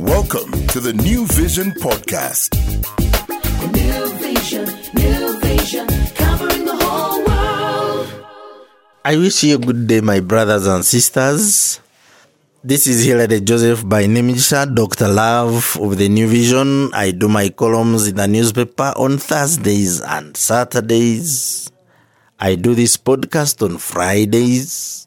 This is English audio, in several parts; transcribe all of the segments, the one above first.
Welcome to the New Vision Podcast. New vision, new vision, covering the whole world. I wish you a good day, my brothers and sisters. This is Hilary Joseph Bainemigisha, Dr. Love of the New Vision. I do my columns in the newspaper on Thursdays and Saturdays. I do this podcast on Fridays.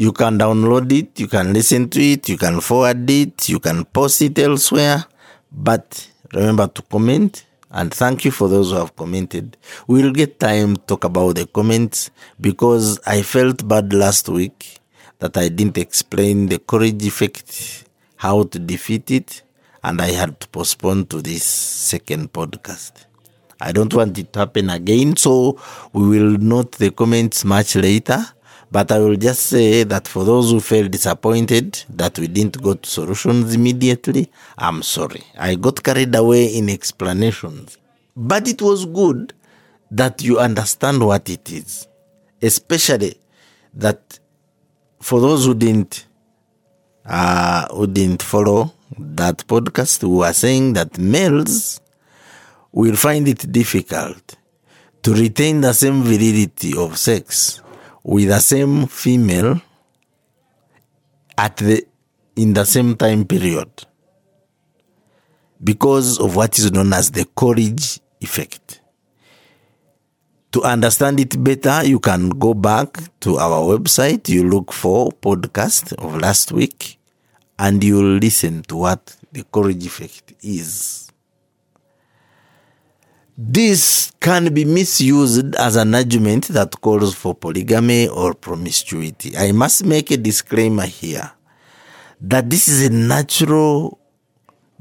You can download it, you can listen to it, you can forward it, you can post it elsewhere. But remember to comment and thank you for those who have commented. We'll get time to talk about the comments because I felt bad last week that I didn't explain the Coolidge effect, how to defeat it, and I had to postpone to this second podcast. I don't want it to happen again, so we will note the comments much later. But I will just say that for those who felt disappointed that we didn't go to solutions immediately, I'm sorry. I got carried away in explanations. But it was good that you understand what it is, especially that for those who didn't uh, who didn't follow that podcast, who are saying that males will find it difficult to retain the same virility of sex with the same female at the in the same time period because of what is known as the Coolidge effect. To understand it better, you can go back to our website, you look for podcast of last week, and you'll listen to what the Coolidge effect is. This can be misused as an argument that calls for polygamy or promiscuity. I must make a disclaimer here that this is a natural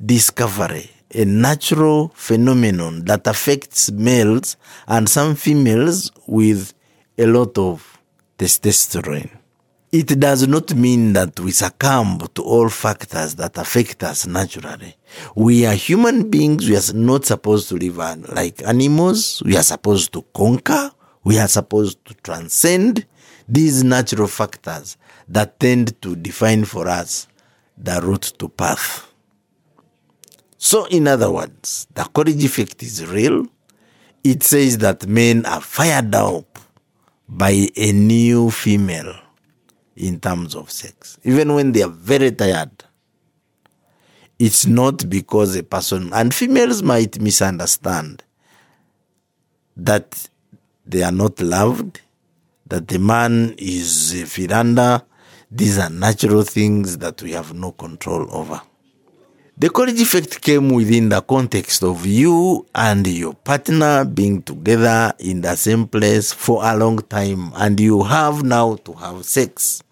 discovery, a natural phenomenon that affects males and some females with a lot of testosterone. It does not mean that we succumb to all factors that affect us naturally. We are human beings. We are not supposed to live like animals. We are supposed to conquer. We are supposed to transcend these natural factors that tend to define for us the route to path. So, in other words, the Coolidge effect is real. It says that men are fired up by a new female in terms of sex, even when they are very tired. It's not because a person, and females might misunderstand that they are not loved, that the man is a firanda. These are natural things that we have no control over. The Coolidge effect came within the context of you and your partner being together in the same place for a long time, and you have now to have sex.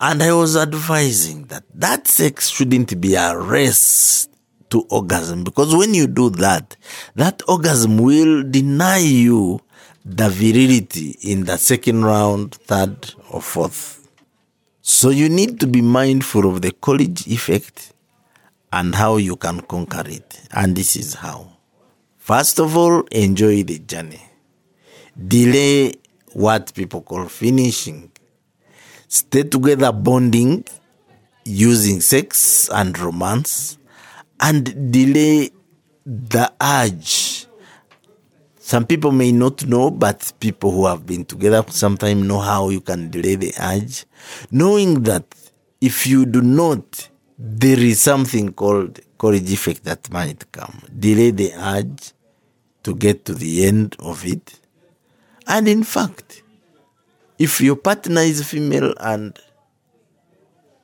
And I was advising that that sex shouldn't be a race to orgasm because when you do that, that orgasm will deny you the virility in the second round, third, or fourth. So you need to be mindful of the Coolidge effect and how you can conquer it. And this is how. First of all, enjoy the journey. Delay what people call finishing. Stay together bonding using sex and romance and delay the urge. Some people may not know, but people who have been together for some know how you can delay the urge. Knowing that if you do not there is something called Coolidge effect that might come. Delay the urge to get to the end of it. And in fact, if your partner is female and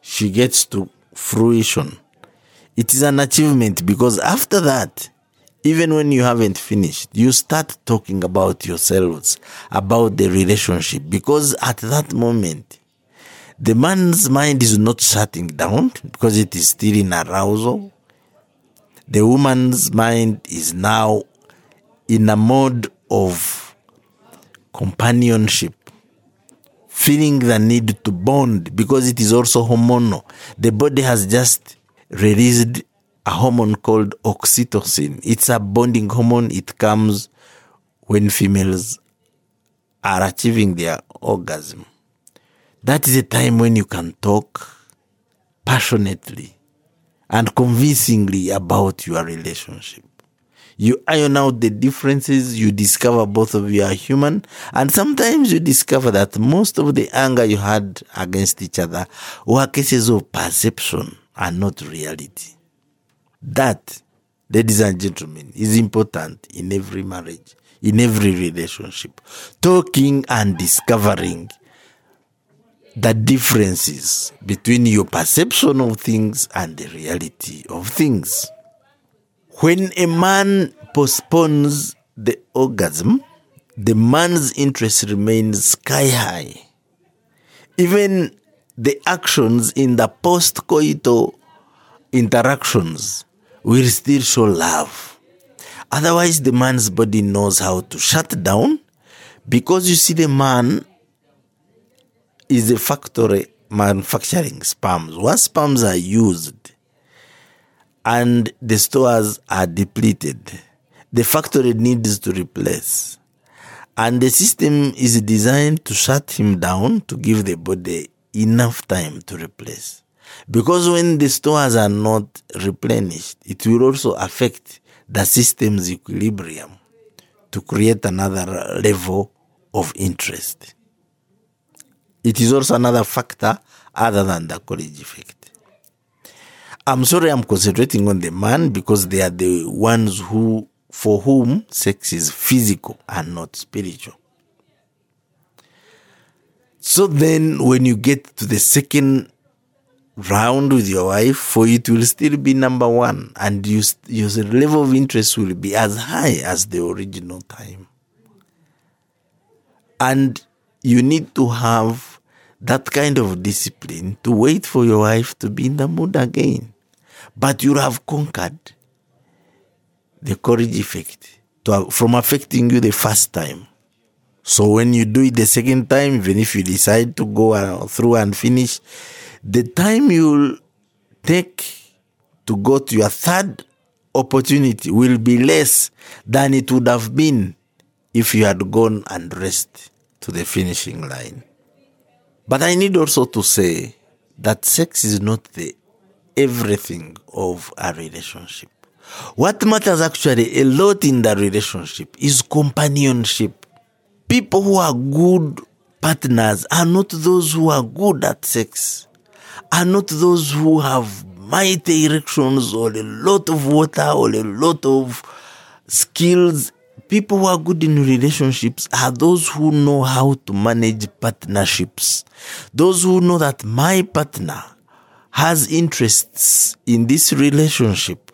she gets to fruition, it is an achievement because after that, even when you haven't finished, you start talking about yourselves, about the relationship, because at that moment, the man's mind is not shutting down because it is still in arousal. The woman's mind is now in a mode of companionship, feeling the need to bond because it is also hormonal. The body has just released a hormone called oxytocin. It's a bonding hormone. It comes when females are achieving their orgasm. That is a time when you can talk passionately and convincingly about your relationship. You iron out the differences, you discover both of you are human, and sometimes you discover that most of the anger you had against each other were cases of perception and not reality. That, ladies and gentlemen, is important in every marriage, in every relationship. Talking and discovering the differences between your perception of things and the reality of things. When a man postpones the orgasm, the man's interest remains sky high. Even the actions in the post coital interactions will still show love. Otherwise, the man's body knows how to shut down because you see, the man is a factory manufacturing sperms. Once sperms are used, and the stores are depleted. The factory needs to replace. And the system is designed to shut him down to give the body enough time to replace. Because when the stores are not replenished, it will also affect the system's equilibrium to create another level of interest. It is also another factor other than the Coolidge effect. I'm sorry I'm concentrating on the man because they are the ones who for whom sex is physical and not spiritual. So then when you get to the second round with your wife, for it will still be number one and you, your level of interest will be as high as the original time. And you need to have that kind of discipline to wait for your wife to be in the mood again. But you have conquered the Coolidge effect to, from affecting you the first time. So when you do it the second time, even if you decide to go uh, through and finish, the time you'll take to go to your third opportunity will be less than it would have been if you had gone and rest to the finishing line. But I need also to say that sex is not the everything of a relationship. What matters actually a lot in the relationship is companionship. People who are good partners are not those who are good at sex, are not those who have mighty erections or a lot of water or a lot of skills. People who are good in relationships are those who know how to manage partnerships. Those who know that my partner has interests in this relationship.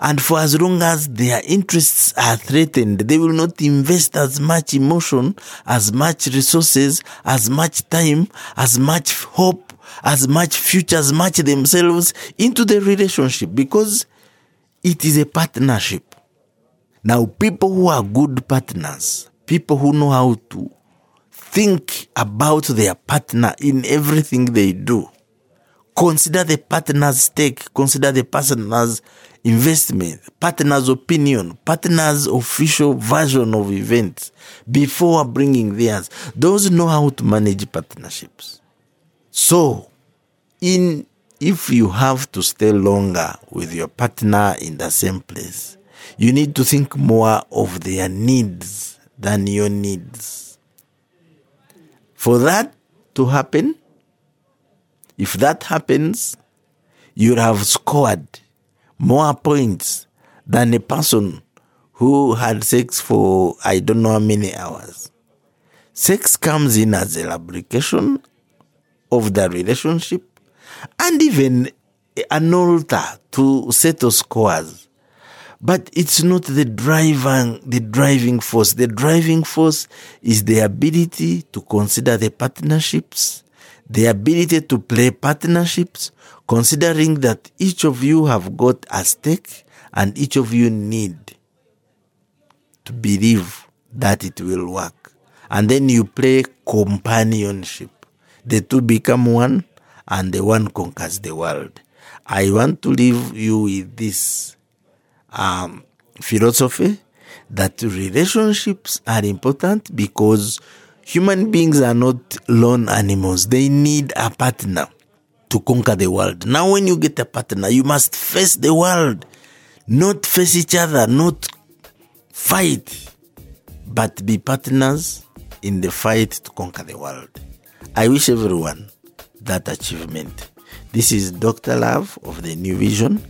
And for as long as their interests are threatened, they will not invest as much emotion, as much resources, as much time, as much hope, as much future, as much themselves into the relationship because it is a partnership. Now, people who are good partners, people who know how to think about their partner in everything they do, Consider the partner's stake, consider the partner's investment, partner's opinion, partner's official version of events before bringing theirs. Those know how to manage partnerships. So, in if you have to stay longer with your partner in the same place, you need to think more of their needs than your needs. For that to happen, if that happens, you'll have scored more points than a person who had sex for I don't know how many hours. Sex comes in as a lubrication of the relationship and even an altar to settle scores. But it's not the driving, the driving force. The driving force is the ability to consider the partnerships, the ability to play partnerships, considering that each of you have got a stake and each of you need to believe that it will work. And then you play companionship. The two become one and the one conquers the world. I want to leave you with this um, philosophy that relationships are important because human beings are not lone animals. They need a partner. to conquer the world. Now, when you get a partner, you must face the world, not face each other, not fight, but be partners in the fight to conquer the world. I wish everyone that achievement. This is Dr. Love of the New Vision.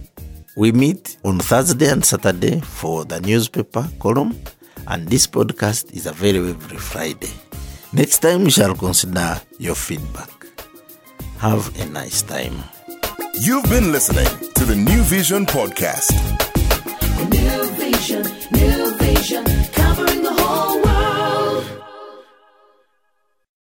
We meet on Thursday and Saturday for the newspaper column, and this podcast is available every Friday. Next time, we shall consider your feedback. Have a nice time. You've been listening to the New Vision Podcast. New vision, new vision,